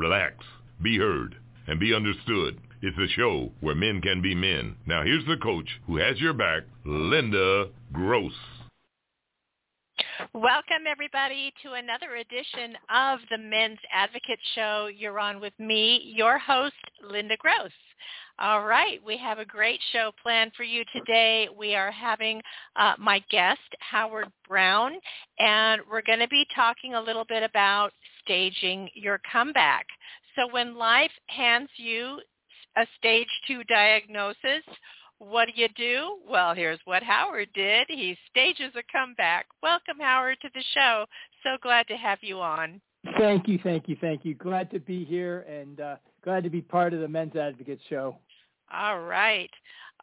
Relax, be heard, and be understood. It's a show where men can be men. Now here's the coach who has your back, Linda Gross. Welcome everybody to another edition of the Men's Advocate Show. You're on with me, your host, Linda Gross. All right, we have a great show planned for you today. We are having uh, my guest, Howard Brown, and we're going to be talking a little bit about staging your comeback. So when life hands you a stage two diagnosis, what do you do? Well, here's what Howard did. He stages a comeback. Welcome, Howard, to the show. So glad to have you on. Thank you, thank you, thank you. Glad to be here and uh, glad to be part of the Men's Advocate Show. All right.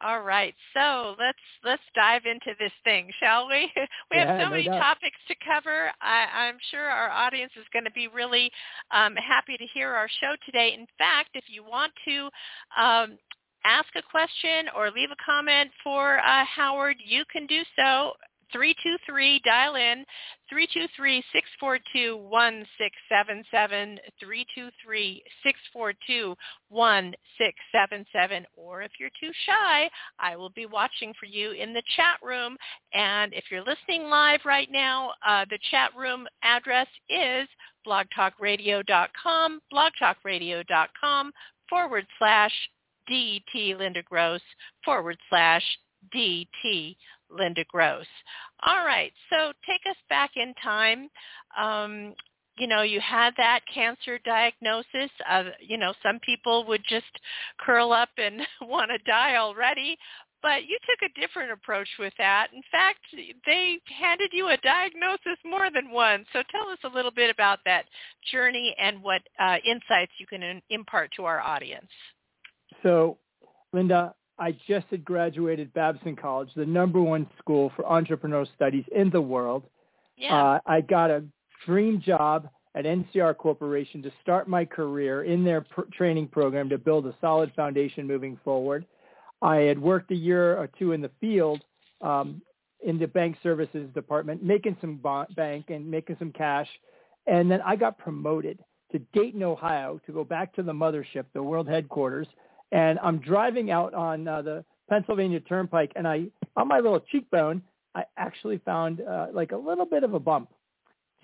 All right. So let's let's dive into this thing, shall we? We have Yeah, so no many doubt. topics to cover. I, I'm sure our audience is going to be really um, happy to hear our show today. In fact, if you want to um, ask a question or leave a comment for uh, Howard, you can do so. 323 dial in 323-642-1677 323-642-1677 or if you're too shy I will be watching for you in the chat room. And if you're listening live right now uh, the chat room address is blogtalkradio.com blogtalkradio.com forward slash DT Linda Gross forward slash DT Linda Gross. All right, so take us back in time. Um, you know, you had that cancer diagnosis. Of, you know, some people would just curl up and want to die already, but you took a different approach with that. In fact, they handed you a diagnosis more than once. So tell us a little bit about that journey and what uh, insights you can impart to our audience. So, Linda, I just had graduated Babson College, the number one school for entrepreneurial studies in the world. Yeah. Uh, I got a dream job at NCR Corporation to start my career in their pr- training program to build a solid foundation moving forward. I had worked a year or two in the field um, in the bank services department, making some ba- bank and making some cash. And then I got promoted to Dayton, Ohio, to go back to the mothership, the world headquarters. And I'm driving out on uh, the Pennsylvania Turnpike, and I, on my little cheekbone, I actually found uh, like a little bit of a bump.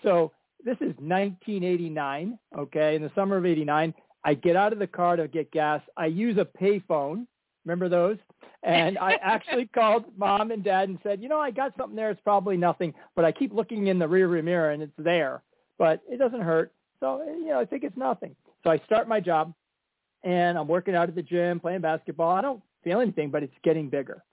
So this is 1989, okay, in the summer of 89. I get out of the car to get gas. I use a payphone. Remember those? And I actually called mom and dad and said, you know, I got something there. It's probably nothing, but I keep looking in the rearview mirror and it's there, but it doesn't hurt. So, you know, I think it's nothing. So I start my job and I'm working out at the gym, playing basketball. I don't feel anything, but it's getting bigger.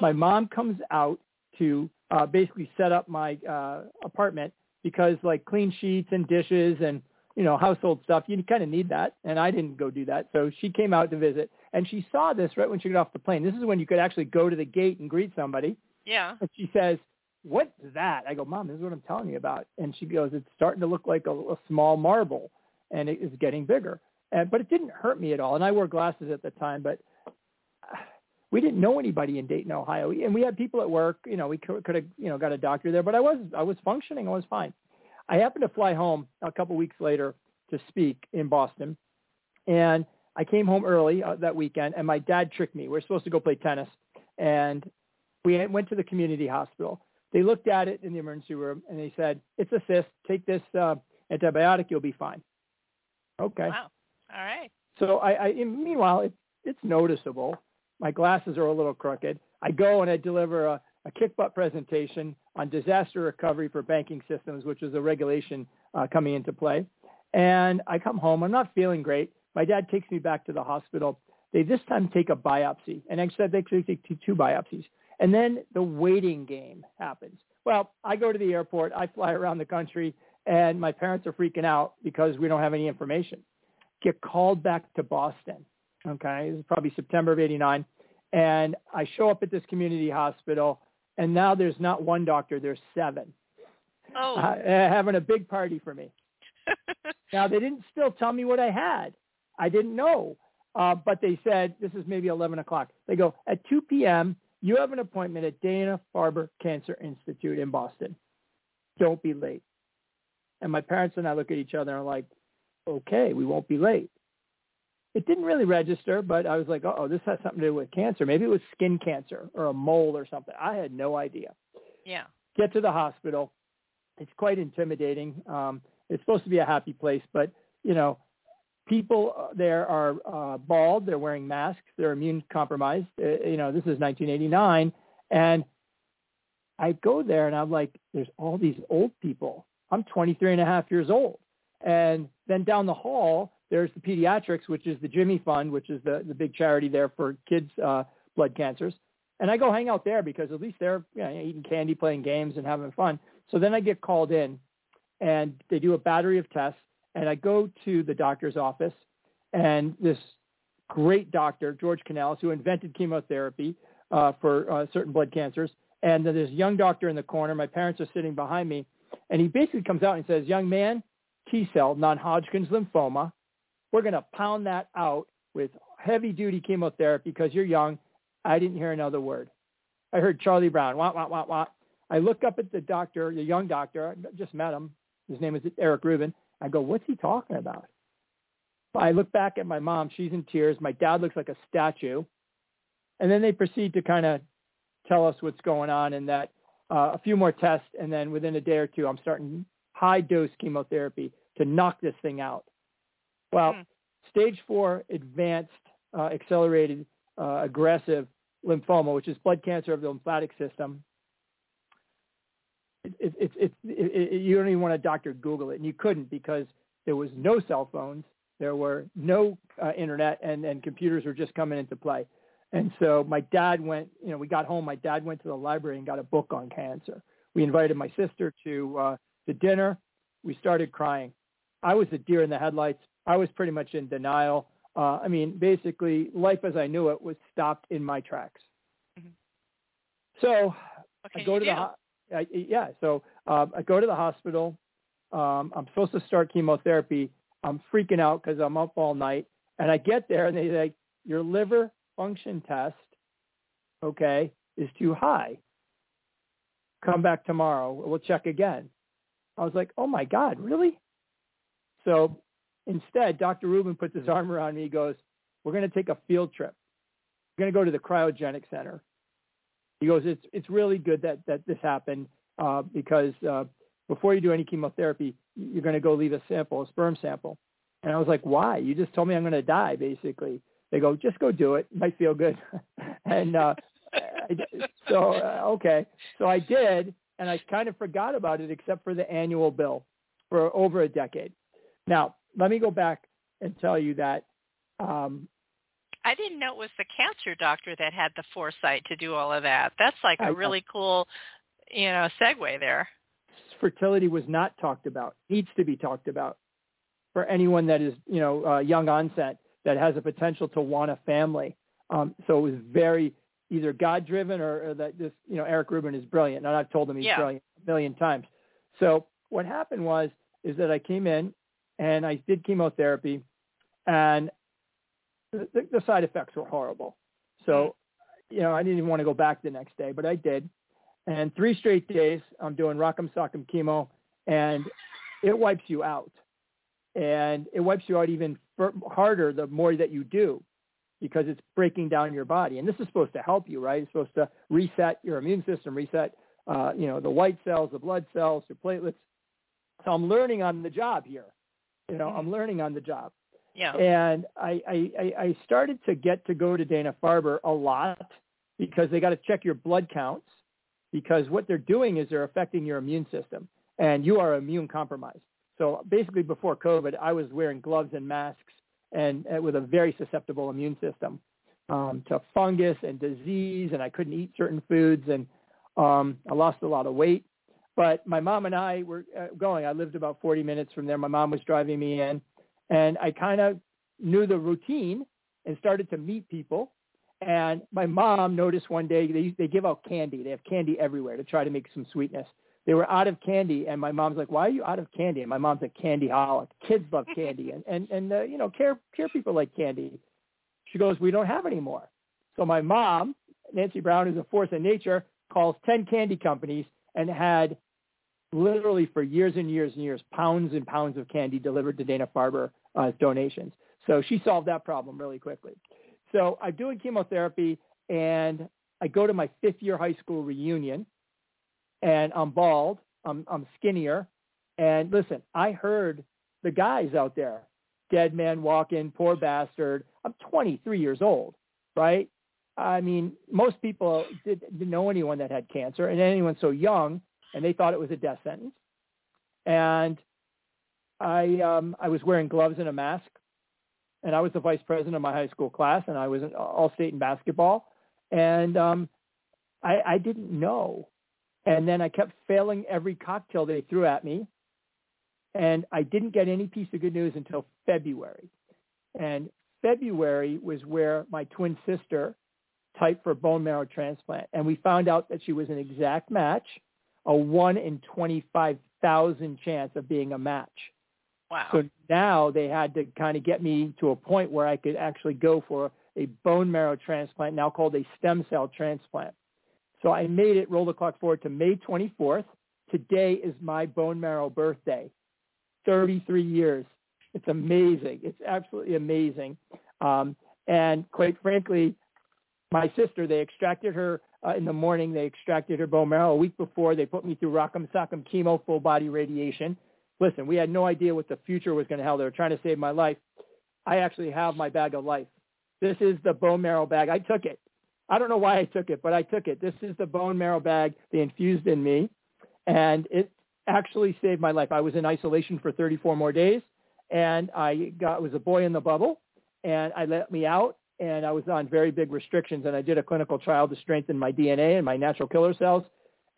My mom comes out to uh, basically set up my uh, apartment because like clean sheets and dishes and you know household stuff, you kind of need that. And I didn't go do that, so she came out to visit, and she saw this right when she got off the plane. This is when you could actually go to the gate and greet somebody. Yeah. And she says, "What's that?" I go, "Mom, this is what I'm telling you about." And she goes, "It's starting to look like a, a small marble, and it is getting bigger." And, but it didn't hurt me at all. And I wore glasses at the time, but uh, we didn't know anybody in Dayton, Ohio, and we had people at work. You know, we could, could have, you know, got a doctor there, but I was, I was functioning. I was fine. I happened to fly home a couple weeks later to speak in Boston, and I came home early uh, that weekend, and my dad tricked me. We are supposed to go play tennis, and we went to the community hospital. They looked at it in the emergency room, and they said, "It's a cyst. Take this uh, antibiotic. You'll be fine." Okay. Wow. All right. So I, I meanwhile, it, it's noticeable. My glasses are a little crooked. I go and I deliver a, a kick butt presentation on disaster recovery for banking systems, which is a regulation uh, coming into play. And I come home. I'm not feeling great. My dad takes me back to the hospital. They this time take a biopsy, and I said they actually take two biopsies. And then the waiting game happens. Well, I go to the airport. I fly around the country, and my parents are freaking out because we don't have any information. Get called back to Boston. Okay, this is probably September of '89, and I show up at this community hospital, and now there's not one doctor, there's seven. Oh. Uh, having a big party for me. now they didn't still tell me what I had. I didn't know, uh, but they said this is maybe 11 o'clock. They go at 2 p.m. You have an appointment at Dana Farber Cancer Institute in Boston. Don't be late. And my parents and I look at each other and are like, okay, we won't be late. It didn't really register, but I was like, oh, this has something to do with cancer. Maybe it was skin cancer or a mole or something. I had no idea. Yeah. Get to the hospital. It's quite intimidating. Um, it's supposed to be a happy place, but you know, people there are uh, bald. They're wearing masks. They're immune compromised. Uh, you know, this is 1989, and I go there and I'm like, there's all these old people. I'm 23 and a half years old. And then down the hall, there's the pediatrics, which is the Jimmy Fund, which is the, the big charity there for kids' uh, blood cancers. And I go hang out there because at least they're you know, eating candy, playing games, and having fun. So then I get called in, and they do a battery of tests. And I go to the doctor's office, and this great doctor, George Canellos, who invented chemotherapy uh, for uh, certain blood cancers, and then there's a young doctor in the corner. My parents are sitting behind me, and he basically comes out and says, "Young man, T cell non-Hodgkin's lymphoma. We're going to pound that out with heavy-duty chemotherapy because you're young." I didn't hear another word. I heard Charlie Brown. Wah wah wah wah. I look up at the doctor, the young doctor. I just met him. His name is Eric Rubin. I go, "What's he talking about?" I look back at my mom. She's in tears. My dad looks like a statue. And then they proceed to kind of tell us what's going on and that uh, a few more tests, and then within a day or two, I'm starting high dose chemotherapy to knock this thing out. Well, mm. stage four advanced uh, accelerated uh, aggressive lymphoma, which is blood cancer of the lymphatic system. It, it, it, it, you don't even want to doctor Google it, and you couldn't because there was no cell phones, there were no uh, internet, and, and computers were just coming into play. And so my dad went, you know, we got home. My dad went to the library and got a book on cancer. We invited my sister to uh, the dinner. We started crying. I was a deer in the headlights. I was pretty much in denial. Uh, I mean, basically, life as I knew it was stopped in my tracks. Mm-hmm. So I go to do? the ho- I, yeah. So uh, I go to the hospital. Um, I'm supposed to start chemotherapy. I'm freaking out because I'm up all night. And I get there and they say, your liver function test, okay, is too high. Come back tomorrow. We'll check again. I was like, oh my God, really? So instead, Dr. Rubin puts his arm around me. He goes, we're going to take a field trip. We're going to go to the cryogenic center. He goes, it's, it's really good that, that this happened uh, because uh, before you do any chemotherapy, you're going to go leave a sample, a sperm sample. And I was like, why? You just told me I'm going to die, basically. They go, just go do it. might feel good. and uh, so, uh, okay. So I did, and I kind of forgot about it except for the annual bill for over a decade. Now, let me go back and tell you that um, I didn't know it was the cancer doctor that had the foresight to do all of that. That's like a really cool, you know, segue there. Fertility was not talked about. Needs to be talked about for anyone that is, you know, uh, young onset that has a potential to want a family. Um, so it was very either God driven or, or, that this, you know, Eric Rubin is brilliant. And I've told him he's yeah. brilliant a million times. So what happened was, is that I came in and I did chemotherapy and the, the side effects were horrible. So, mm-hmm. you know, I didn't even want to go back the next day, but I did. And three straight days, I'm doing rock'em sock'em chemo and it wipes you out and it wipes you out even harder the more that you do because it's breaking down your body. And this is supposed to help you, right? It's supposed to reset your immune system, reset, uh, you know, the white cells, the blood cells, your platelets. So I'm learning on the job here. You know, I'm mm-hmm. learning on the job. Yeah. And I, I, I started to get to go to Dana Farber a lot because they got to check your blood counts because what they're doing is they're affecting your immune system and you are immune compromised. So basically before COVID, I was wearing gloves and masks and, and with a very susceptible immune system um, to fungus and disease, and I couldn't eat certain foods, and um, I lost a lot of weight. But my mom and I were uh, going. I lived about 40 minutes from there. My mom was driving me in, and I kind of knew the routine and started to meet people. And my mom noticed one day they they give out candy. They have candy everywhere to try to make some sweetness. They were out of candy, and my mom's like, "Why are you out of candy?" And my mom's a candy holic. Kids love candy, and and and uh, you know, care care people like candy. She goes, "We don't have any more." So my mom, Nancy Brown, is a force of nature, calls ten candy companies and had literally for years and years and years pounds and pounds of candy delivered to Dana Farber as donations. So she solved that problem really quickly. So I'm doing chemotherapy and I go to my fifth year high school reunion and I'm bald. I'm, I'm skinnier. And listen, I heard the guys out there, dead man walking, poor bastard. I'm 23 years old, right? I mean, most people did, didn't know anyone that had cancer and anyone so young, and they thought it was a death sentence. And I, um, I was wearing gloves and a mask and I was the vice president of my high school class, and I was an all state in basketball, and um, I, I didn't know, and then I kept failing every cocktail they threw at me, and I didn't get any piece of good news until February, and February was where my twin sister typed for bone marrow transplant, and we found out that she was an exact match, a one in twenty-five thousand chance of being a match. Wow. So now they had to kind of get me to a point where I could actually go for a bone marrow transplant, now called a stem cell transplant. So I made it, roll the clock forward to May 24th. Today is my bone marrow birthday. 33 years. It's amazing. It's absolutely amazing. Um, and quite frankly, my sister, they extracted her uh, in the morning. They extracted her bone marrow a week before. They put me through Rock'em Sock'em chemo, full body radiation listen, we had no idea what the future was going to hold. They were trying to save my life. I actually have my bag of life. This is the bone marrow bag. I took it. I don't know why I took it, but I took it. This is the bone marrow bag they infused in me, and it actually saved my life. I was in isolation for 34 more days, and I got was a boy in the bubble, and I let me out, and I was on very big restrictions, and I did a clinical trial to strengthen my DNA and my natural killer cells,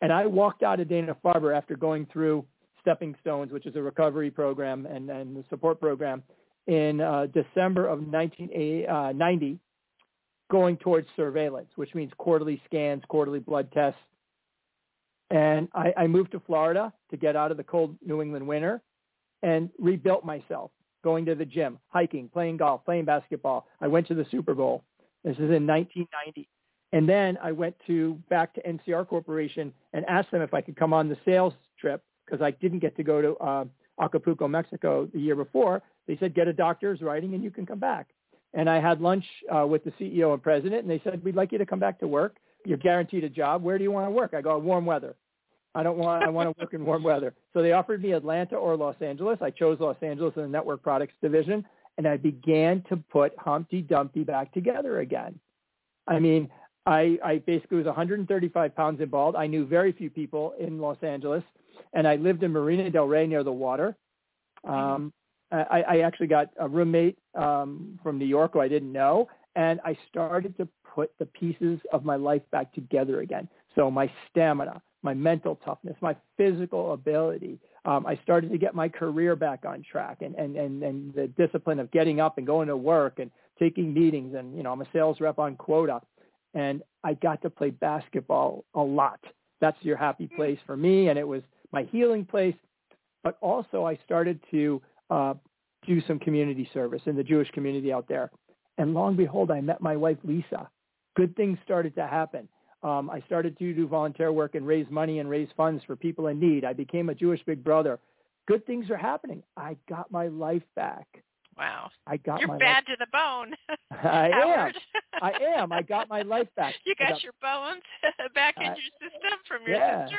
and I walked out of Dana Farber after going through Stepping Stones, which is a recovery program and, and the support program, in uh, December of 1990, uh, going towards surveillance, which means quarterly scans, quarterly blood tests. And I, I moved to Florida to get out of the cold New England winter and rebuilt myself, going to the gym, hiking, playing golf, playing basketball. I went to the Super Bowl. This is in 1990. And then I went to back to NCR Corporation and asked them if I could come on the sales trip because I didn't get to go to uh, Acapulco, Mexico the year before. They said, get a doctor's writing and you can come back. And I had lunch uh, with the CEO and president, and they said, we'd like you to come back to work. You're guaranteed a job. Where do you want to work? I go, warm weather. I don't want, I want to work in warm weather. So they offered me Atlanta or Los Angeles. I chose Los Angeles in the network products division, and I began to put Humpty Dumpty back together again. I mean, I, I basically was 135 pounds in bald. I knew very few people in Los Angeles and I lived in Marina Del Rey near the water. Um, I, I actually got a roommate um, from New York who I didn't know, and I started to put the pieces of my life back together again. So my stamina, my mental toughness, my physical ability. Um, I started to get my career back on track and, and, and, and the discipline of getting up and going to work and taking meetings. And, you know, I'm a sales rep on quota. And I got to play basketball a lot. That's your happy hmm. place for me. And it was my healing place, but also I started to uh, do some community service in the Jewish community out there. And long behold, I met my wife, Lisa. Good things started to happen. Um, I started to do volunteer work and raise money and raise funds for people in need. I became a Jewish big brother. Good things are happening. I got my life back. Wow. I got You're my bad life. to the bone. I Howard. am. I am. I got my life back. You got, got your bones back in your system from your yeah. sister.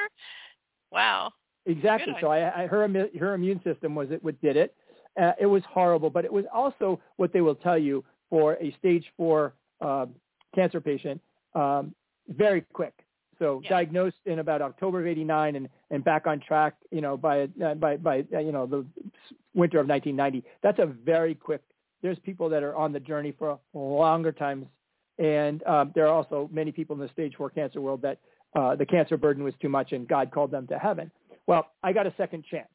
Wow. Exactly. So I, I, her her immune system was it what did it. Uh, it was horrible, but it was also what they will tell you for a stage four uh, cancer patient, um, very quick. So yeah. diagnosed in about October of '89 and and back on track, you know, by uh, by by uh, you know the winter of 1990. That's a very quick. There's people that are on the journey for longer times, and um, there are also many people in the stage four cancer world that uh, the cancer burden was too much, and God called them to heaven. Well, I got a second chance.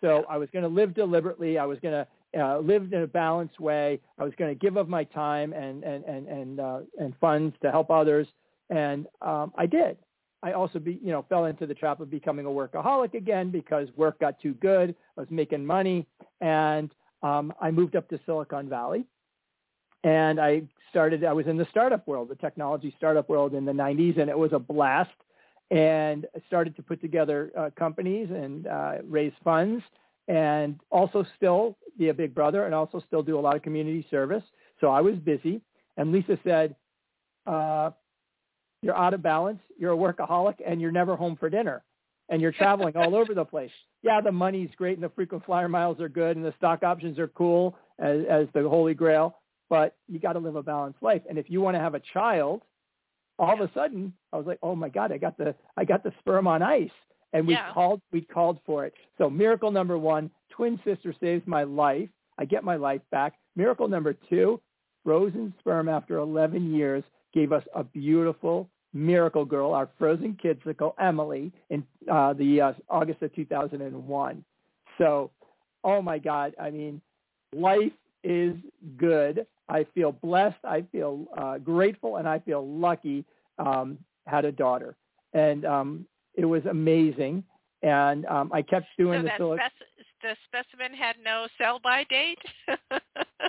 So I was going to live deliberately. I was going to uh, lived in a balanced way. I was going to give of my time and and and and uh, and funds to help others, and um, I did. I also be you know fell into the trap of becoming a workaholic again because work got too good. I was making money, and um, I moved up to Silicon Valley, and I started. I was in the startup world, the technology startup world in the '90s, and it was a blast. And I started to put together uh, companies and uh, raise funds and also still be a big brother and also still do a lot of community service. So I was busy. And Lisa said, uh, you're out of balance, you're a workaholic, and you're never home for dinner. And you're traveling all over the place. Yeah, the money's great and the frequent flyer miles are good and the stock options are cool as, as the holy grail, but you got to live a balanced life. And if you want to have a child, all of a sudden I was like, oh my God, I got the I got the sperm on ice and we Yeah. called we called for it. So miracle number one, twin sister saves my life. I get my life back. Miracle number two, frozen sperm after 11 years gave us a beautiful miracle girl, our frozen kidsicle Emily, in uh, the uh, August of 2001. So, oh my God, I mean, life is good. I feel blessed. I feel uh, grateful, and I feel lucky. Um, had a daughter, and um, it was amazing. And um, I kept doing so the that Silicon. spec- the specimen had no sell-by date.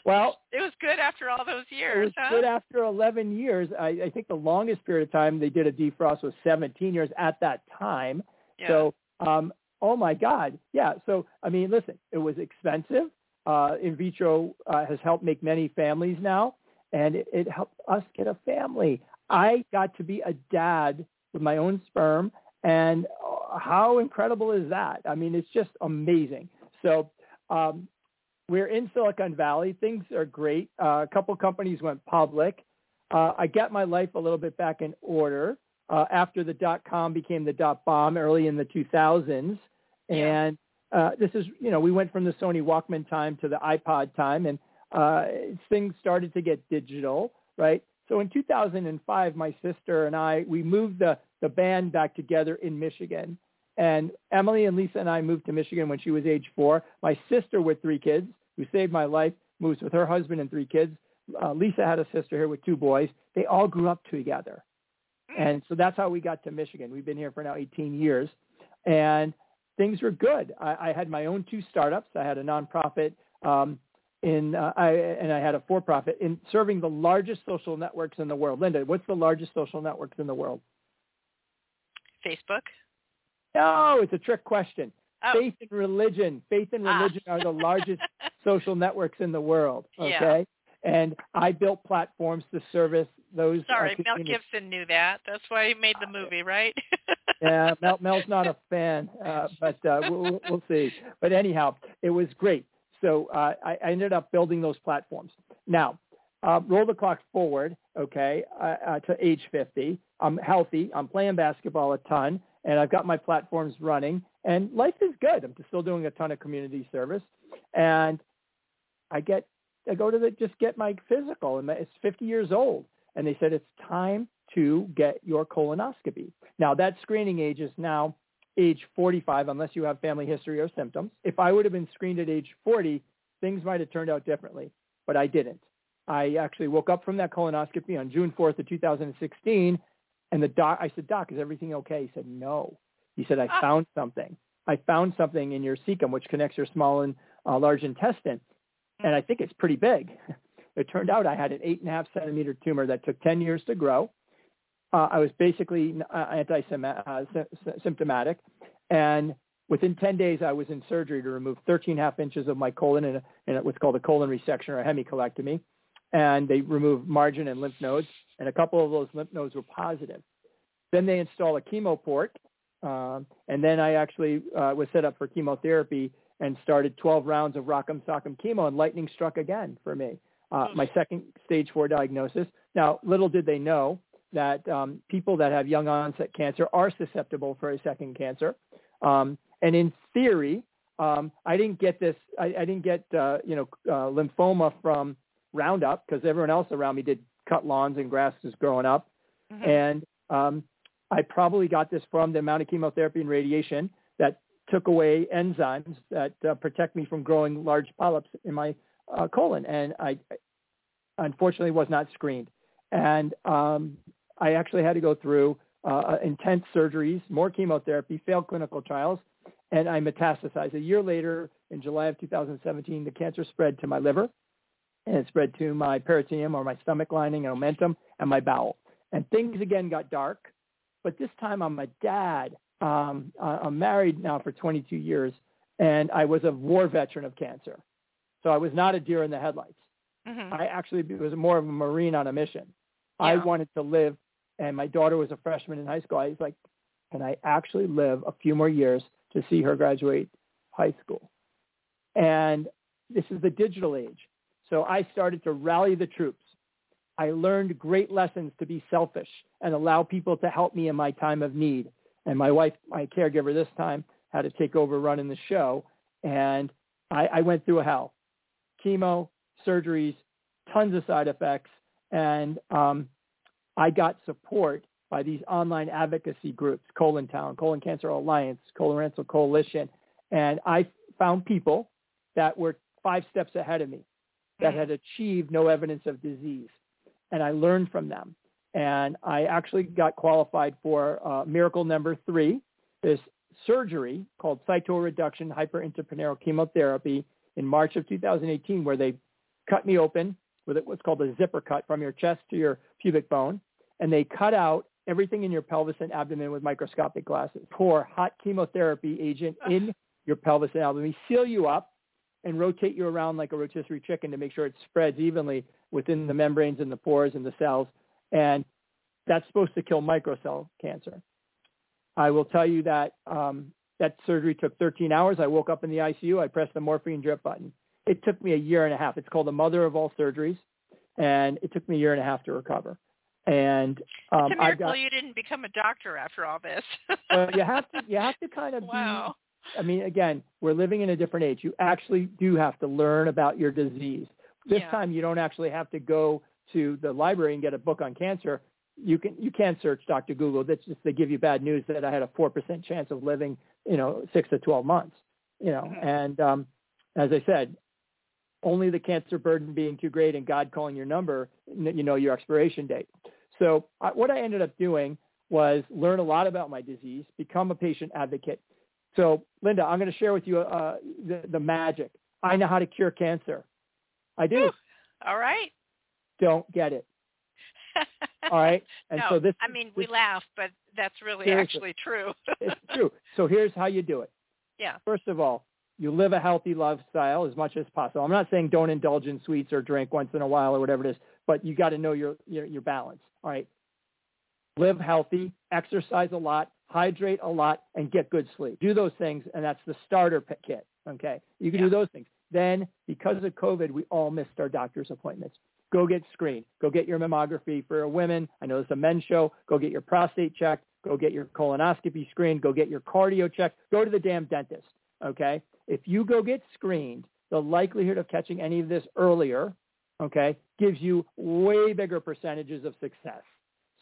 Well, it was good after all those years. it was huh? good after 11 years. I, I think the longest period of time they did a defrost was 17 years at that time. yeah. So, um, oh my God, yeah. So, I mean, listen, it was expensive. Uh, in vitro uh, has helped make many families now, and it, it helped us get a family. I got to be a dad with my own sperm, and uh, how incredible is that? I mean, it's just amazing. So, um, we're in Silicon Valley. Things are great. Uh, a couple companies went public. Uh, I got my life a little bit back in order uh, after the dot com became the dot bomb early in the 2000s. Yeah. And uh, this is, you know, we went from the Sony Walkman time to the iPod time, and uh, things started to get digital, right? So in 2005, my sister and I, we moved the, the band back together in Michigan. And Emily and Lisa and I moved to Michigan when she was age four. My sister with three kids, who saved my life, moves with her husband and three kids. Uh, Lisa had a sister here with two boys. They all grew up together. And so that's how we got to Michigan. We've been here for now 18 years. And things were good. I, I had my own two startups. I had a nonprofit um, in, uh, I, and I had a for-profit in serving the largest social networks in the world. Linda, what's the largest social networks in the world? Facebook. No, it's a trick question. Oh. Faith and religion. Faith and Ah. religion are the largest social networks in the world. Yeah. Okay. And I built platforms to service those. uh, Sorry, Mel. Gibson knew that. That's why he made the movie, right? yeah, Mel, Mel's not a fan, uh, but uh, we'll, we'll see. But anyhow, it was great. So uh, I, I ended up building those platforms. Now, uh, roll the clock forward, okay, uh, uh, to age 50. I'm healthy. I'm playing basketball a ton, and I've got my platforms running, and life is good. I'm still doing a ton of community service, and I get I go to the just get my physical, and it's 50 years old, and they said it's time to get your colonoscopy. Now that screening age is now age 45, unless you have family history or symptoms. If I would have been screened at age 40, things might have turned out differently, but I didn't. I actually woke up from that colonoscopy on June 4th of 2016, and the doc, I said, Doc, is everything okay? He said, No. He said, I Ah. found something. I found something in your cecum, which connects your small and uh, large intestine and I think it's pretty big. It turned out I had an eight and a half centimeter tumor that took 10 years to grow. Uh, I was basically uh, anti-symptomatic, and within 10 days I was in surgery to remove 13 half inches of my colon in, a, in what's called a colon resection or a hemicolectomy, and they removed margin and lymph nodes, and a couple of those lymph nodes were positive. Then they install a chemo port, um, and then I actually uh, was set up for chemotherapy and started 12 rounds of Rock'em Sock'em chemo, and lightning struck again for me. Uh, my second stage four diagnosis. Now, little did they know that um, people that have young onset cancer are susceptible for a second cancer. Um, and in theory, um, I didn't get this. I, I didn't get uh, you know uh, lymphoma from Roundup because everyone else around me did cut lawns and grasses growing up, Mhm. and um, I probably got this from the amount of chemotherapy and radiation that took away enzymes that uh, protect me from growing large polyps in my uh, colon, and I unfortunately was not screened. And um, I actually had to go through uh, intense surgeries, more chemotherapy, failed clinical trials, and I metastasized. A year later, in July of 2017, the cancer spread to my liver, and it spread to my peritoneum or my stomach lining and omentum and my bowel. And things again got dark, but this time I'm a dad. Um, I'm married now for 22 years, and I was a war veteran of cancer. So I was not a deer in the headlights. Mm-hmm. I actually was more of a Marine on a mission. Yeah. I wanted to live, and my daughter was a freshman in high school. I was like, can I actually live a few more years to see her graduate high school? And this is the digital age. So I started to rally the troops. I learned great lessons to be selfish and allow people to help me in my time of need. And my wife, my caregiver this time, had to take over running the show. And I, I went through a hell. Chemo, surgeries, tons of side effects. And um, I got support by these online advocacy groups, Colon Town, Colon Cancer Alliance, Colorectal Coalition. And I found people that were five steps ahead of me that had achieved no evidence of disease. And I learned from them. And I actually got qualified for uh, miracle number three, this surgery called cytoreduction hyperintraperitoneal chemotherapy in March of 2018, where they cut me open with what's called a zipper cut from your chest to your pubic bone, and they cut out everything in your pelvis and abdomen with microscopic glasses. Pour hot chemotherapy agent in your pelvis and abdomen, seal you up, and rotate you around like a rotisserie chicken to make sure it spreads evenly within the membranes and the pores and the cells. And that's supposed to kill microcell cancer. I will tell you that um, that surgery took 13 hours. I woke up in the ICU. I pressed the morphine drip button. It took me a year and a half. It's called the mother of all surgeries, and it took me a year and a half to recover. And um, it's a miracle got, you didn't become a doctor after all this. well, you have to you have to kind of wow. I mean, again, we're living in a different age. You actually do have to learn about your disease. This yeah. time, you don't actually have to go to the library and get a book on cancer. You can you can search Dr. Google. That's just they give you bad news that I had a four percent chance of living, you know, six to twelve months. You know, mm-hmm. and um, as I said, only the cancer burden being too great and God calling your number, you know, your expiration date. So I, what I ended up doing was learn a lot about my disease, become a patient advocate. So Linda, I'm going to share with you uh, the, the magic. I know how to cure cancer. I do. All right. Don't get it. all right. And no, so this. I mean, we laugh, but that's really seriously. actually true. it's true. So here's how you do it. Yeah. First of all, you live a healthy lifestyle as much as possible. I'm not saying don't indulge in sweets or drink once in a while or whatever it is, but you got to know your, your your balance. All right. Live healthy, exercise a lot, hydrate a lot, and get good sleep. Do those things, and that's the starter kit. Okay, you can yeah. do those things. Then, because of COVID, we all missed our doctor's appointments. Go get screened. Go get your mammography for women. I know it's a men's show. Go get your prostate checked. Go get your colonoscopy screened. Go get your cardio checked. Go to the damn dentist. Okay if you go get screened, the likelihood of catching any of this earlier, okay, gives you way bigger percentages of success.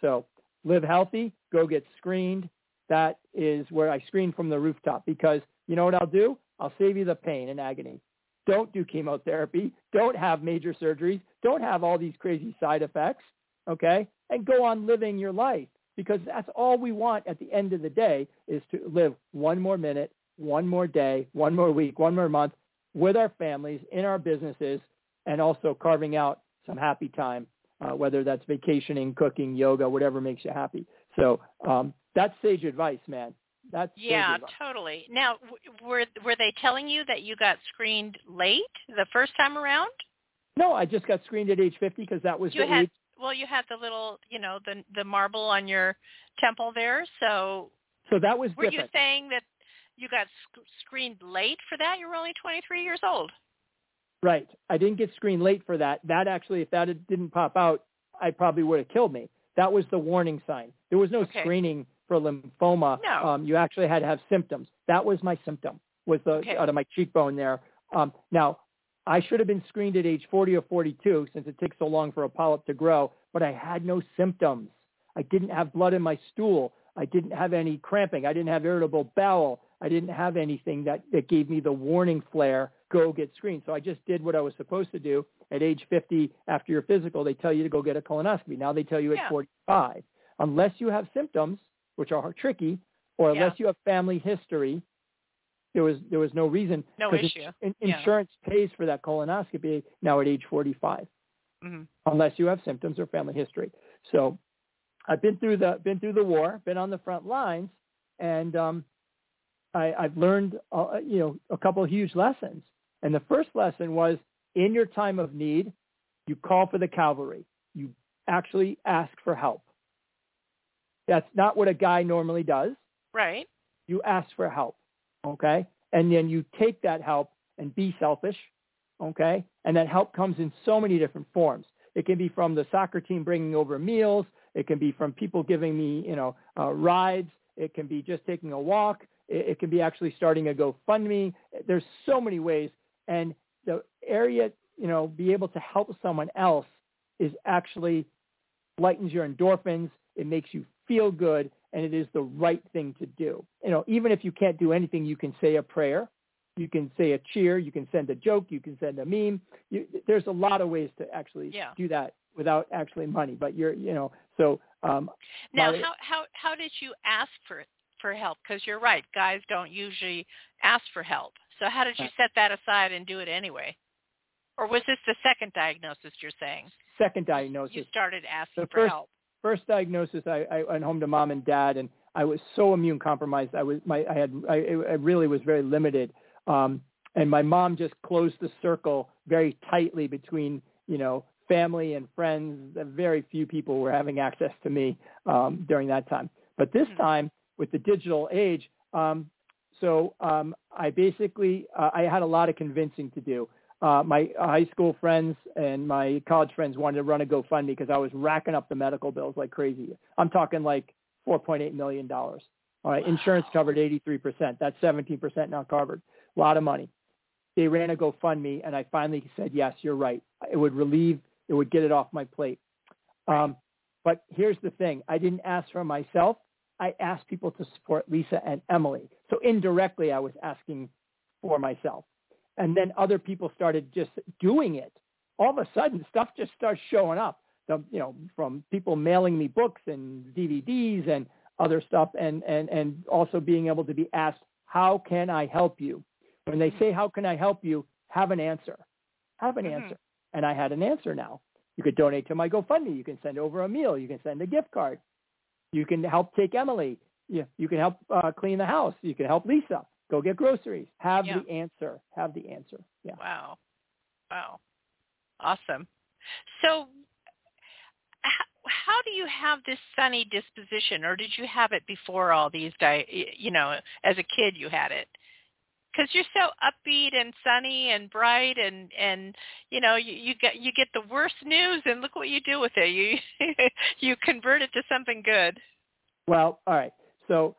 So live healthy, go get screened. That is where I screen from the rooftop because you know what I'll do? I'll save you the pain and agony. Don't do chemotherapy. Don't have major surgeries. Don't have all these crazy side effects, okay? And go on living your life because that's all we want at the end of the day is to live one more minute one more day, one more week, one more month with our families, in our businesses, and also carving out some happy time, uh, whether that's vacationing, cooking, yoga, whatever makes you happy. So um, that's sage advice, man. That's yeah, totally. Now, were were they telling you that you got screened late the first time around? No, I just got screened at age 50 because that was you the had, age. Well, you had the little, you know, the the marble on your temple there, so. So that was were different. you saying that you got sc- screened late for that. You were only 23 years old. Right. I didn't get screened late for that. That actually, if that didn't pop out, I probably would have killed me. That was the warning sign. There was no okay. screening for lymphoma. No. Um, you actually had to have symptoms. That was my symptom, was the okay. out of my cheekbone there. Um, now, I should have been screened at age 40 or 42 since it takes so long for a polyp to grow, but I had no symptoms. I didn't have blood in my stool. I didn't have any cramping. I didn't have irritable bowel. I didn't have anything that, that gave me the warning flare, go get screened. So I just did what I was supposed to do. At age 50, after your physical, they tell you to go get a colonoscopy. Now they tell you Yeah. at 45. Unless you have symptoms, which are tricky, or Yeah. unless you have family history, there was there was no reason. No issue. Yeah. insurance pays for that colonoscopy now at age 45 Mhm. unless you have symptoms or family history. So I've been through the been through the war, been on the front lines, and um, I, I've learned uh, you know a couple of huge lessons. And the first lesson was in your time of need, you call for the cavalry. You actually ask for help. That's not what a guy normally does. Right. You ask for help, okay? And then you take that help and be selfish, okay? And that help comes in so many different forms. It can be from the soccer team bringing over meals. It can be from people giving me, you know, uh, rides. It can be just taking a walk. It, it can be actually starting a GoFundMe. There's so many ways. And the area, you know, be able to help someone else is actually lightens your endorphins. It makes you feel good, and it is the right thing to do. You know, even if you can't do anything, you can say a prayer, you can say a cheer, you can send a joke, you can send a meme. You, there's a lot of ways to actually Yeah. do that without actually money. But you're, you know, so um, Now, But- how how how did you ask for for help? Because you're right, guys don't usually ask for help. So how did you set that aside and do it anyway? Or was this the second diagnosis you're saying? second diagnosis. You started asking The for first- help. First diagnosis, I, I went home to mom and dad, and I was so immune compromised. I was my I had I, I really was very limited, um, and my mom just closed the circle very tightly between you know family and friends. Very few people were having access to me um, during that time. But this Mhm. time with the digital age, um, so um, I basically uh, I had a lot of convincing to do uh, my high school friends and my college friends wanted to run a GoFundMe because I was racking up the medical bills like crazy. I'm talking like 4.8 million dollars. All right, insurance covered 83%. That's 17% not covered. A lot of money. They ran a GoFundMe, and I finally said, yes, you're right. It would relieve, it would get it off my plate. Um, but here's the thing: I didn't ask for myself. I asked people to support Lisa and Emily. So indirectly, I was asking for myself and then other people started just doing it. All of a sudden, stuff just starts showing up. The, you know, from people mailing me books and DVDs and other stuff, and and and also being able to be asked, "How can I help you?" When they say, "How can I help you?" have an answer. Have an Mhm. answer. And I had an answer now. You could donate to my GoFundMe. You can send over a meal. You can send a gift card. You can help take Emily. You, you can help uh, clean the house. You can help Lisa. Go get groceries. Have Yeah. the answer. Have the answer. Yeah. Wow. Wow. Awesome. So how, how do you have this sunny disposition or did you have it before all these di- you know as a kid you had it because you're so upbeat and sunny and bright and and you know you, you get you get the worst news and look what you do with it you you convert it to something good Well, all right. So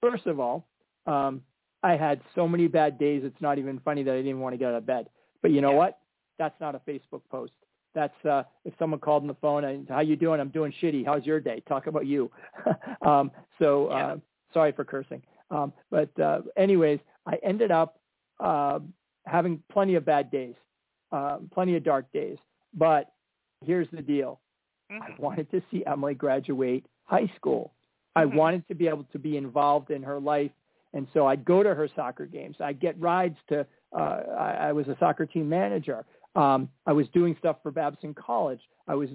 first of all, um, I had so many bad days. It's not even funny that I didn't want to get out of bed. But you know Yeah. what? That's not a Facebook post. That's uh, if someone called on the phone and how you doing? I'm doing shitty. How's your day? Talk about you. um, so uh, sorry for cursing. Um, but uh, anyways, I ended up uh, having plenty of bad days, uh, plenty of dark days. But here's the deal. I Mhm. wanted to see Emily graduate high school. I Mhm. wanted to be able to be involved in her life. And so I'd go to her soccer games. I'd get rides to, uh, I, I was a soccer team manager. Um, I was doing stuff for Babson College. I was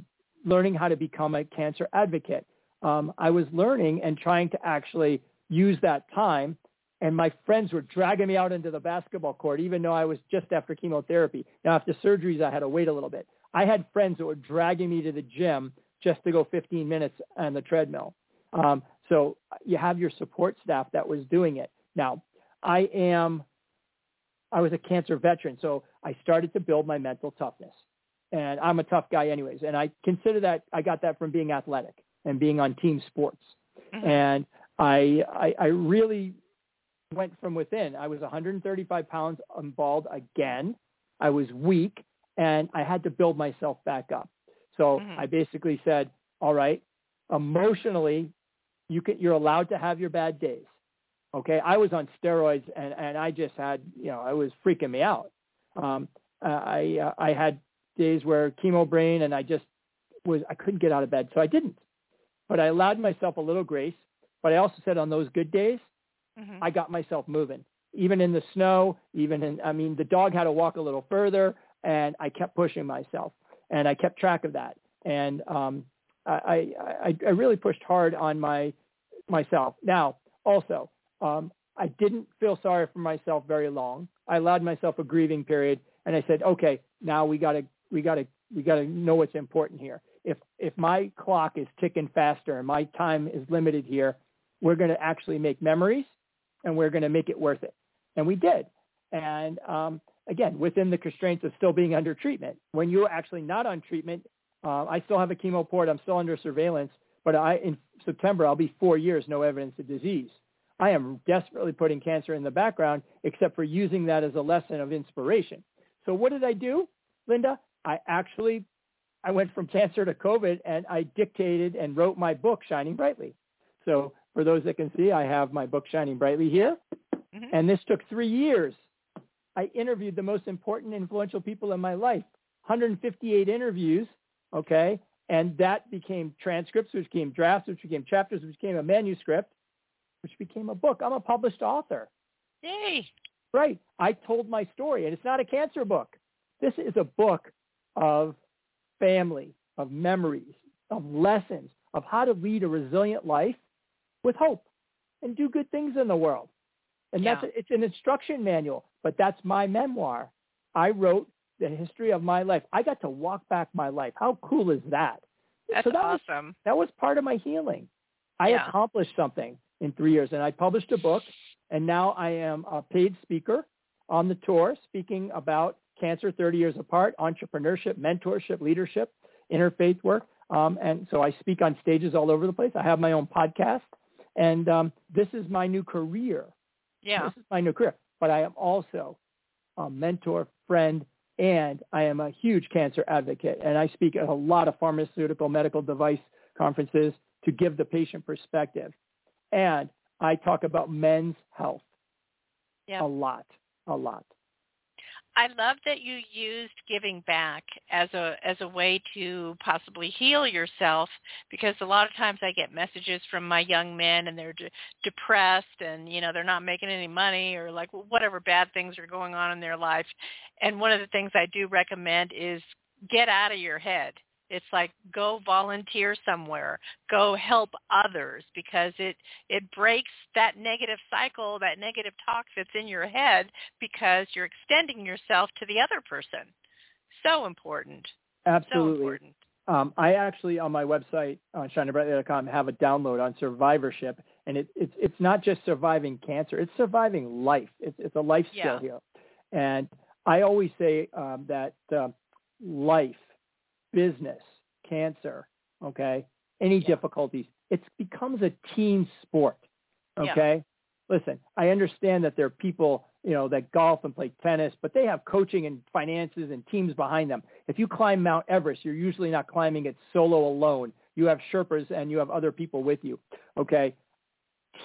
learning how to become a cancer advocate. Um, I was learning and trying to actually use that time. And my friends were dragging me out into the basketball court, even though I was just after chemotherapy. Now, after surgeries, I had to wait a little bit. I had friends that were dragging me to the gym just to go 15 minutes on the treadmill. Um, so you have your support staff that was doing it. Now, I am, I was a cancer veteran, so I started to build my mental toughness. And I'm a tough guy anyways. And I consider that I got that from being athletic and being on team sports. Mhm. And I, I, I really went from within. I was 135 pounds and bald again. I was weak and I had to build myself back up. So Mhm. I basically said, all right, emotionally, you can, you're allowed to have your bad days. Okay, I was on steroids, and and I just had, you know, I was freaking me out. Um, I uh, I had days where chemo brain, and I just was I couldn't get out of bed, so I didn't. But I allowed myself a little grace. But I also said on those good days, mm-hmm. I got myself moving, even in the snow, even in I mean the dog had to walk a little further, and I kept pushing myself, and I kept track of that, and um, I, I I really pushed hard on my myself. Now also um, I didn't feel sorry for myself very long. I allowed myself a grieving period, and I said, okay, now we got to we got to we got to know what's important here. If if my clock is ticking faster and my time is limited here, we're to actually make memories, and we're to make it worth it. And we did. And um, again, within the constraints of still being under treatment. When you're actually not on treatment, uh, I still have a chemo port. I'm still under surveillance. But I, in September, I'll be four years, no evidence of disease. I am desperately putting cancer in the background, except for using that as a lesson of inspiration. So what did I do, Linda? I actually, I went from cancer to COVID and I dictated and wrote my book, Shining Brightly. So for those that can see, I have my book, Shining Brightly here. Mm-hmm. And this took three years. I interviewed the most important, influential people in my life, 158 interviews, okay? And that became transcripts, which became drafts, which became chapters, which became a manuscript which became a book. I'm a published author. Yay. Right. I told my story, and it's not a cancer book. This is a book of family, of memories, of lessons, of how to lead a resilient life with hope and do good things in the world. And yeah. that's a, it's an instruction manual, but that's my memoir. I wrote the history of my life. I got to walk back my life. How cool is that? That's so that awesome. Was, that was part of my healing. I yeah. accomplished something in three years. And I published a book, and now I am a paid speaker on the tour speaking about cancer 30 years apart, entrepreneurship, mentorship, leadership, interfaith work. Um, and so I speak on stages all over the place. I have my own podcast, and um, this is my new career. Yeah. This is my new career. But I am also a mentor, friend, and I am a huge cancer advocate. And I speak at a lot of pharmaceutical medical device conferences to give the patient perspective. And I talk about men's health yeah. a lot, a lot. I love that you used giving back as a as a way to possibly heal yourself because a lot of times I get messages from my young men and they're de- depressed and you know they're not making any money or like whatever bad things are going on in their life. And one of the things I do recommend is get out of your head it's like go volunteer somewhere, go help others because it it breaks that negative cycle, that negative talk that's in your head because you're extending yourself to the other person. So important. Absolutely. So important. Um, I actually on my website on shiningbrightly.com have a download on survivorship, and it, it's it's not just surviving cancer; it's surviving life. It's it's a life skill yeah. here, and I always say um, that uh, life business, cancer, okay, any yeah. difficulties, it becomes a team sport, okay? Yeah. Listen, I understand that there are people, you know, that golf and play tennis, but they have coaching and finances and teams behind them. If you climb Mount Everest, you're usually not climbing it solo alone. You have Sherpas and you have other people with you, okay?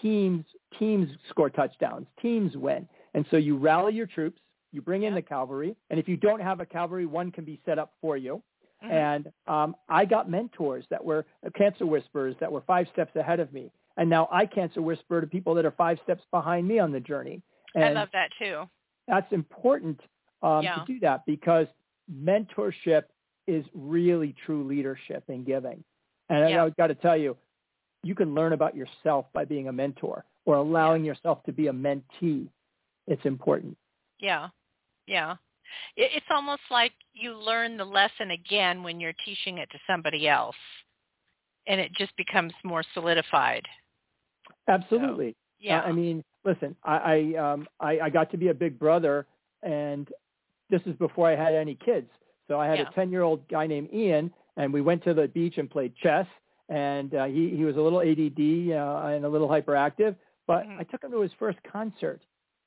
Teams teams score touchdowns, teams win. And so you rally your troops, you bring in the cavalry, and if you don't have a cavalry, one can be set up for you. Mm-hmm. And um, I got mentors that were cancer whisperers that were five steps ahead of me. And now I cancer whisper to people that are five steps behind me on the journey. And I love that too. That's important um, yeah. to do that because mentorship is really true leadership and giving. And yeah. I've got to tell you, you can learn about yourself by being a mentor or allowing yeah. yourself to be a mentee. It's important. Yeah. Yeah it's almost like you learn the lesson again when you're teaching it to somebody else and it just becomes more solidified. Absolutely. So, yeah uh, i mean listen i I, um, I i got to be a big brother and this is before i had any kids. So i had yeah. a 10 year old guy named ian and we went to the beach and played chess and uh, he he was a little ADD uh, and a little hyperactive but mm-hmm. i took him to his first concert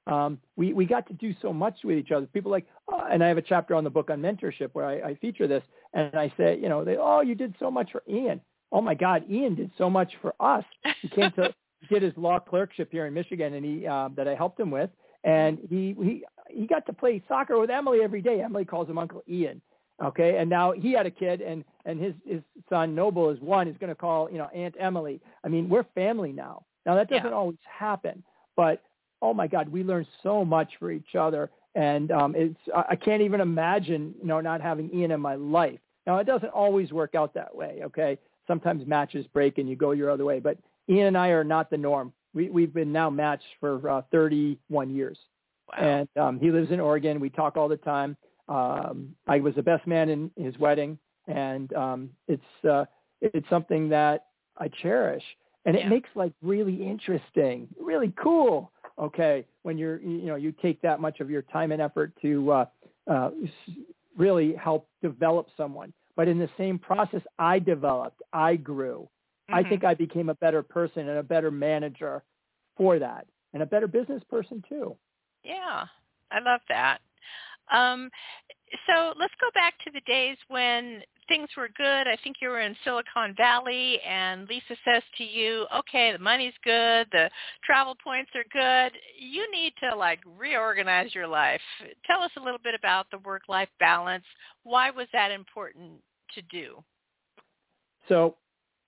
um, we, we got to do so much with each other. People like, oh, and I have a chapter on the book on mentorship where I, I feature this, and I say, you know, they, oh, you did so much for Ian. Oh my God, Ian did so much for us. He came to did his law clerkship here in Michigan, and he uh, that I helped him with, and he he he got to play soccer with Emily every day. Emily calls him Uncle Ian. Okay, and now he had a kid, and and his his son Noble is one. He's going to call you know Aunt Emily. I mean, we're family now. Now that doesn't Yeah. always happen, but oh my God, we learn so much for each other, and um, it's I I can't even imagine you know not having Ian in my life. Now it doesn't always work out that way. Okay, sometimes matches break and you go your other way, but Ian and I are not the norm. We we've been now matched for uh, 31 years Wow. and um, he lives in Oregon. We talk all the time. Um, I was the best man in his wedding, and um, it's uh, it's something that I cherish, and it Yeah. makes like really interesting, really cool. Okay, when you're you know you take that much of your time and effort to uh, uh, really help develop someone, but in the same process, I developed, I grew. I Mhm. think I became a better person and a better manager for that, and a better business person too. Yeah, I love that. Um, so let's go back to the days when things were good. I think you were in Silicon Valley, and Lisa says to you, "Okay, the money's good, the travel points are good. You need to like reorganize your life." Tell us a little bit about the work-life balance. Why was that important to do? So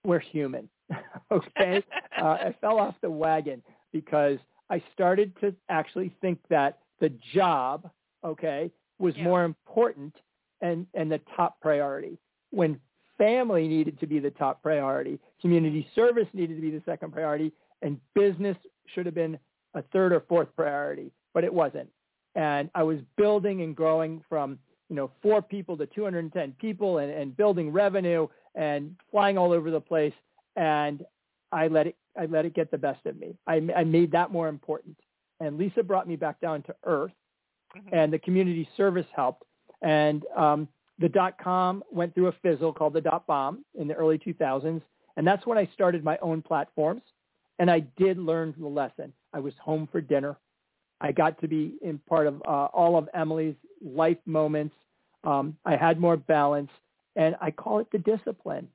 we're human. okay. uh, I fell off the wagon because I started to actually think that the job, okay, was Yeah. more important and, and the top priority when family needed to be the top priority, community service needed to be the second priority, and business should have been a third or fourth priority, but it wasn't. And I was building and growing from, you know, four people to 210 people and, and building revenue and flying all over the place. And I let it, I let it get the best of me. I, I made that more important. And Lisa brought me back down to earth Mhm. and the community service helped. And um, the dot com went through a fizzle called the dot bomb in the early 2000s. And that's when I started my own platforms. And I did learn the lesson. I was home for dinner. I got to be in part of uh, all of Emily's life moments. Um, I had more balance. And I call it the discipline,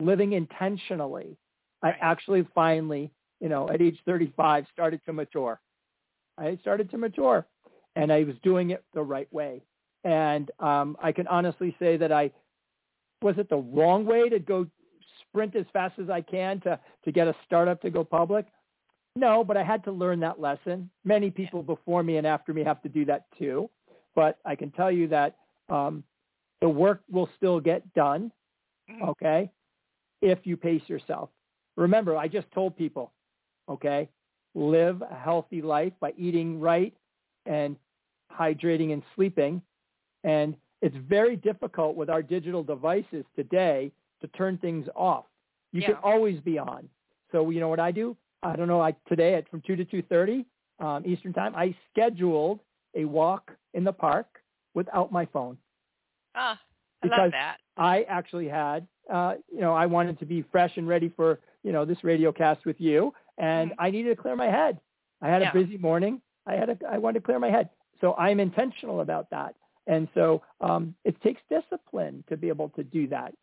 living intentionally. I actually finally, you know, at age 35, started to mature. I started to mature and I was doing it the right way. And um, I can honestly say that I was it the wrong way to go sprint as fast as I can to to get a startup to go public. No, but I had to learn that lesson. Many people before me and after me have to do that too. But I can tell you that um, the work will still get done, Mhm. okay, if you pace yourself. Remember, I just told people, okay, live a healthy life by eating right and hydrating and sleeping. And it's very difficult with our digital devices today to turn things off. You can always be on. So you know what I do? I don't know. I today at from two to two thirty um, Eastern time, I scheduled a walk in the park without my phone. Ah, I love that. I actually had, uh, you know, I wanted to be fresh and ready for, you know, this radio cast with you, and Mhm. I needed to clear my head. I had Yeah. a busy morning. I had a, I wanted to clear my head, so I'm intentional about that. And so um, it takes discipline to be able to do that.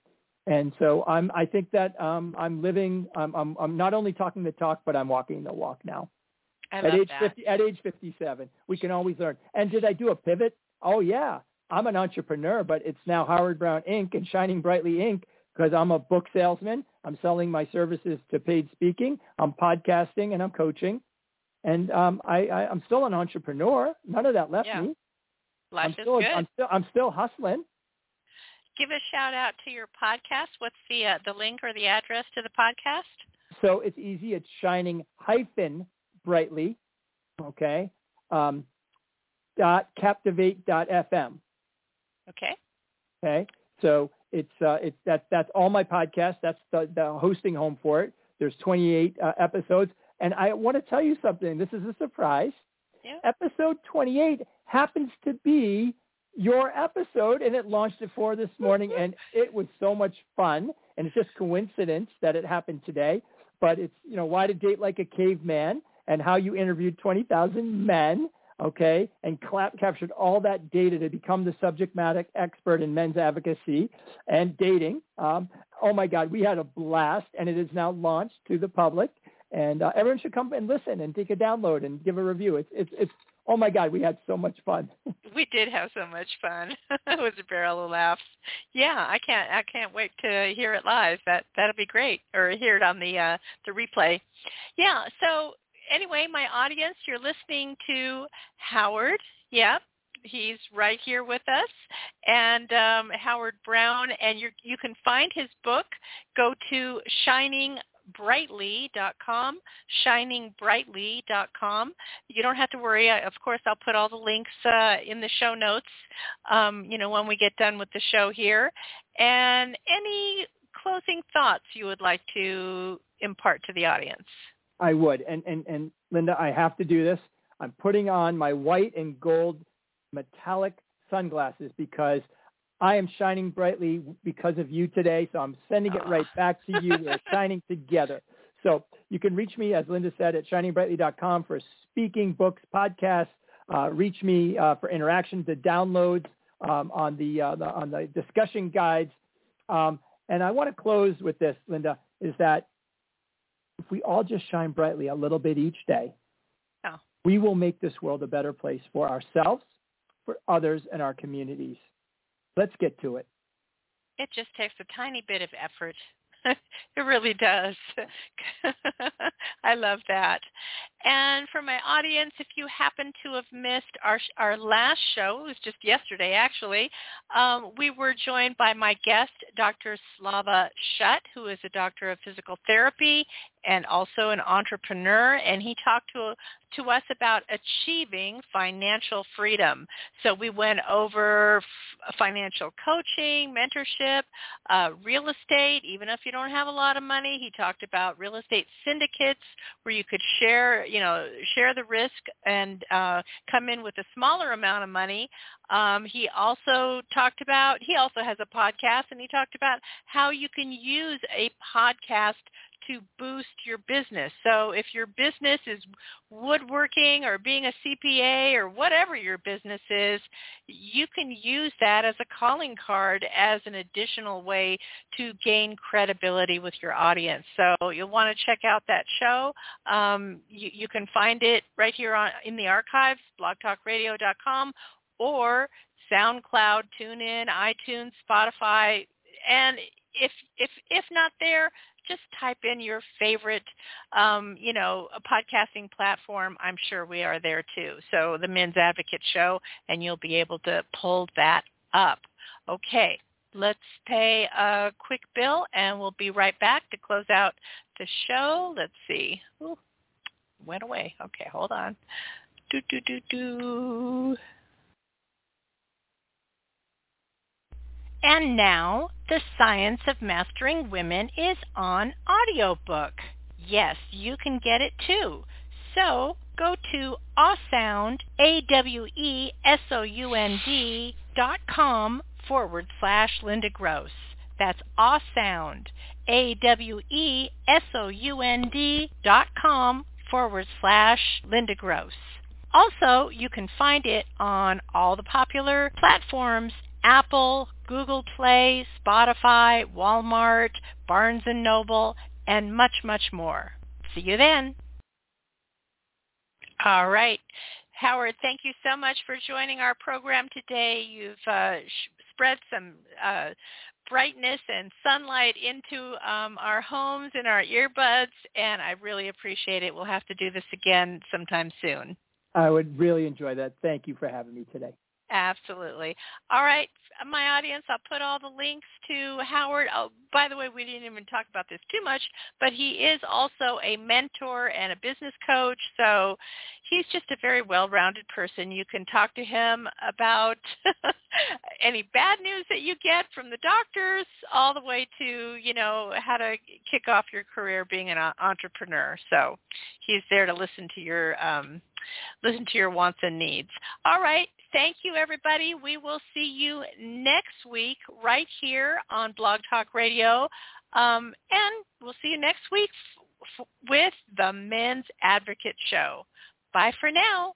And so I'm, I think that um, I'm living, I'm, I'm, I'm not only talking the talk, but I'm walking the walk now. I at age that. 50, at age 57, we can always learn. And did I do a pivot? Oh yeah, I'm an entrepreneur, but it's now Howard Brown Inc. and Shining Brightly Inc. because I'm a book salesman. I'm selling my services to paid speaking. I'm podcasting and I'm coaching. And um, I, I, I'm still an entrepreneur. None of that left Yeah. me. Life I'm is still, good. I'm still, I'm still hustling. Give a shout out to your podcast. What's the uh, the link or the address to the podcast? So it's easy. It's shining hyphen brightly. Okay. Um, dot captivate dot fm. Okay. Okay, so it's uh, it's that that's all my podcasts. That's the, the hosting home for it. There's 28 uh, episodes, and I want to tell you something. This is a surprise. Yeah. Episode 28 happens to be your episode, and it launched at four this morning, and it was so much fun. And it's just coincidence that it happened today. But it's you know why to date like a caveman, and how you interviewed 20,000 men okay, and clap, captured all that data to become the subject matter expert in men's advocacy and dating. Um, oh my God, we had a blast, and it is now launched to the public. And uh, everyone should come and listen and take a download and give a review. It's it's it's oh my god, we had so much fun. we did have so much fun. it was a barrel of laughs. Yeah, I can't I can't wait to hear it live. That that'll be great, or hear it on the uh, the replay. Yeah. So anyway, my audience, you're listening to Howard. Yep. He's right here with us, and um, Howard Brown, and you you can find his book. Go to Shining brightly.com, shiningbrightly.com. You don't have to worry. of course, I'll put all the links uh, in the show notes, um, you know, when we get done with the show here. And any closing thoughts you would like to impart to the audience? I would. And, and, and Linda, I have to do this. I'm putting on my white and gold metallic sunglasses because I am shining brightly because of you today, so I'm sending it right back to you. We're shining together. So you can reach me, as Linda said, at shiningbrightly.com for speaking, books, podcasts. Uh, reach me uh, for interactions, the downloads um, on the, uh, the, on the discussion guides. Um, and I want to close with this, Linda, is that if we all just shine brightly a little bit each day, oh. we will make this world a better place for ourselves, for others, and our communities. Let's get to it. It just takes a tiny bit of effort. it really does. I love that. And for my audience, if you happen to have missed our our last show, it was just yesterday actually, um, we were joined by my guest, Dr. Slava Shutt, who is a doctor of physical therapy and also an entrepreneur, and he talked to to us about achieving financial freedom. So we went over f- financial coaching, mentorship, uh, real estate. Even if you don't have a lot of money, he talked about real estate syndicates where you could share, you know, share the risk and uh, come in with a smaller amount of money. Um, he also talked about. He also has a podcast, and he talked about how you can use a podcast to boost your business. So if your business is woodworking or being a CPA or whatever your business is, you can use that as a calling card as an additional way to gain credibility with your audience. So you'll want to check out that show. Um, you, you can find it right here on in the archives, blogtalkradio.com or SoundCloud, TuneIn, iTunes, Spotify, and if if if not there, just type in your favorite, um, you know, podcasting platform. I'm sure we are there too. So the Men's Advocate Show, and you'll be able to pull that up. Okay, let's pay a quick bill, and we'll be right back to close out the show. Let's see. Ooh, went away. Okay, hold on. Do do do do. And now, The Science of Mastering Women is on audiobook. Yes, you can get it too. So go to awesound, A-W-E-S-O-U-N-D dot com forward slash Linda Gross. That's awesound, A-W-E-S-O-U-N-D dot com forward slash Linda Gross. Also, you can find it on all the popular platforms Apple, Google Play, Spotify, Walmart, Barnes & Noble, and much, much more. See you then. All right. Howard, thank you so much for joining our program today. You've uh, sh- spread some uh, brightness and sunlight into um, our homes and our earbuds, and I really appreciate it. We'll have to do this again sometime soon. I would really enjoy that. Thank you for having me today. Absolutely. All right, my audience, I'll put all the links to Howard. Oh, by the way, we didn't even talk about this too much, but he is also a mentor and a business coach. So he's just a very well-rounded person. You can talk to him about any bad news that you get from the doctors all the way to, you know, how to kick off your career being an entrepreneur. So he's there to listen to your um, listen to your wants and needs. All right. Thank you, everybody. We will see you next week right here on Blog Talk Radio. Um, and we'll see you next week f- with the Men's Advocate Show. Bye for now.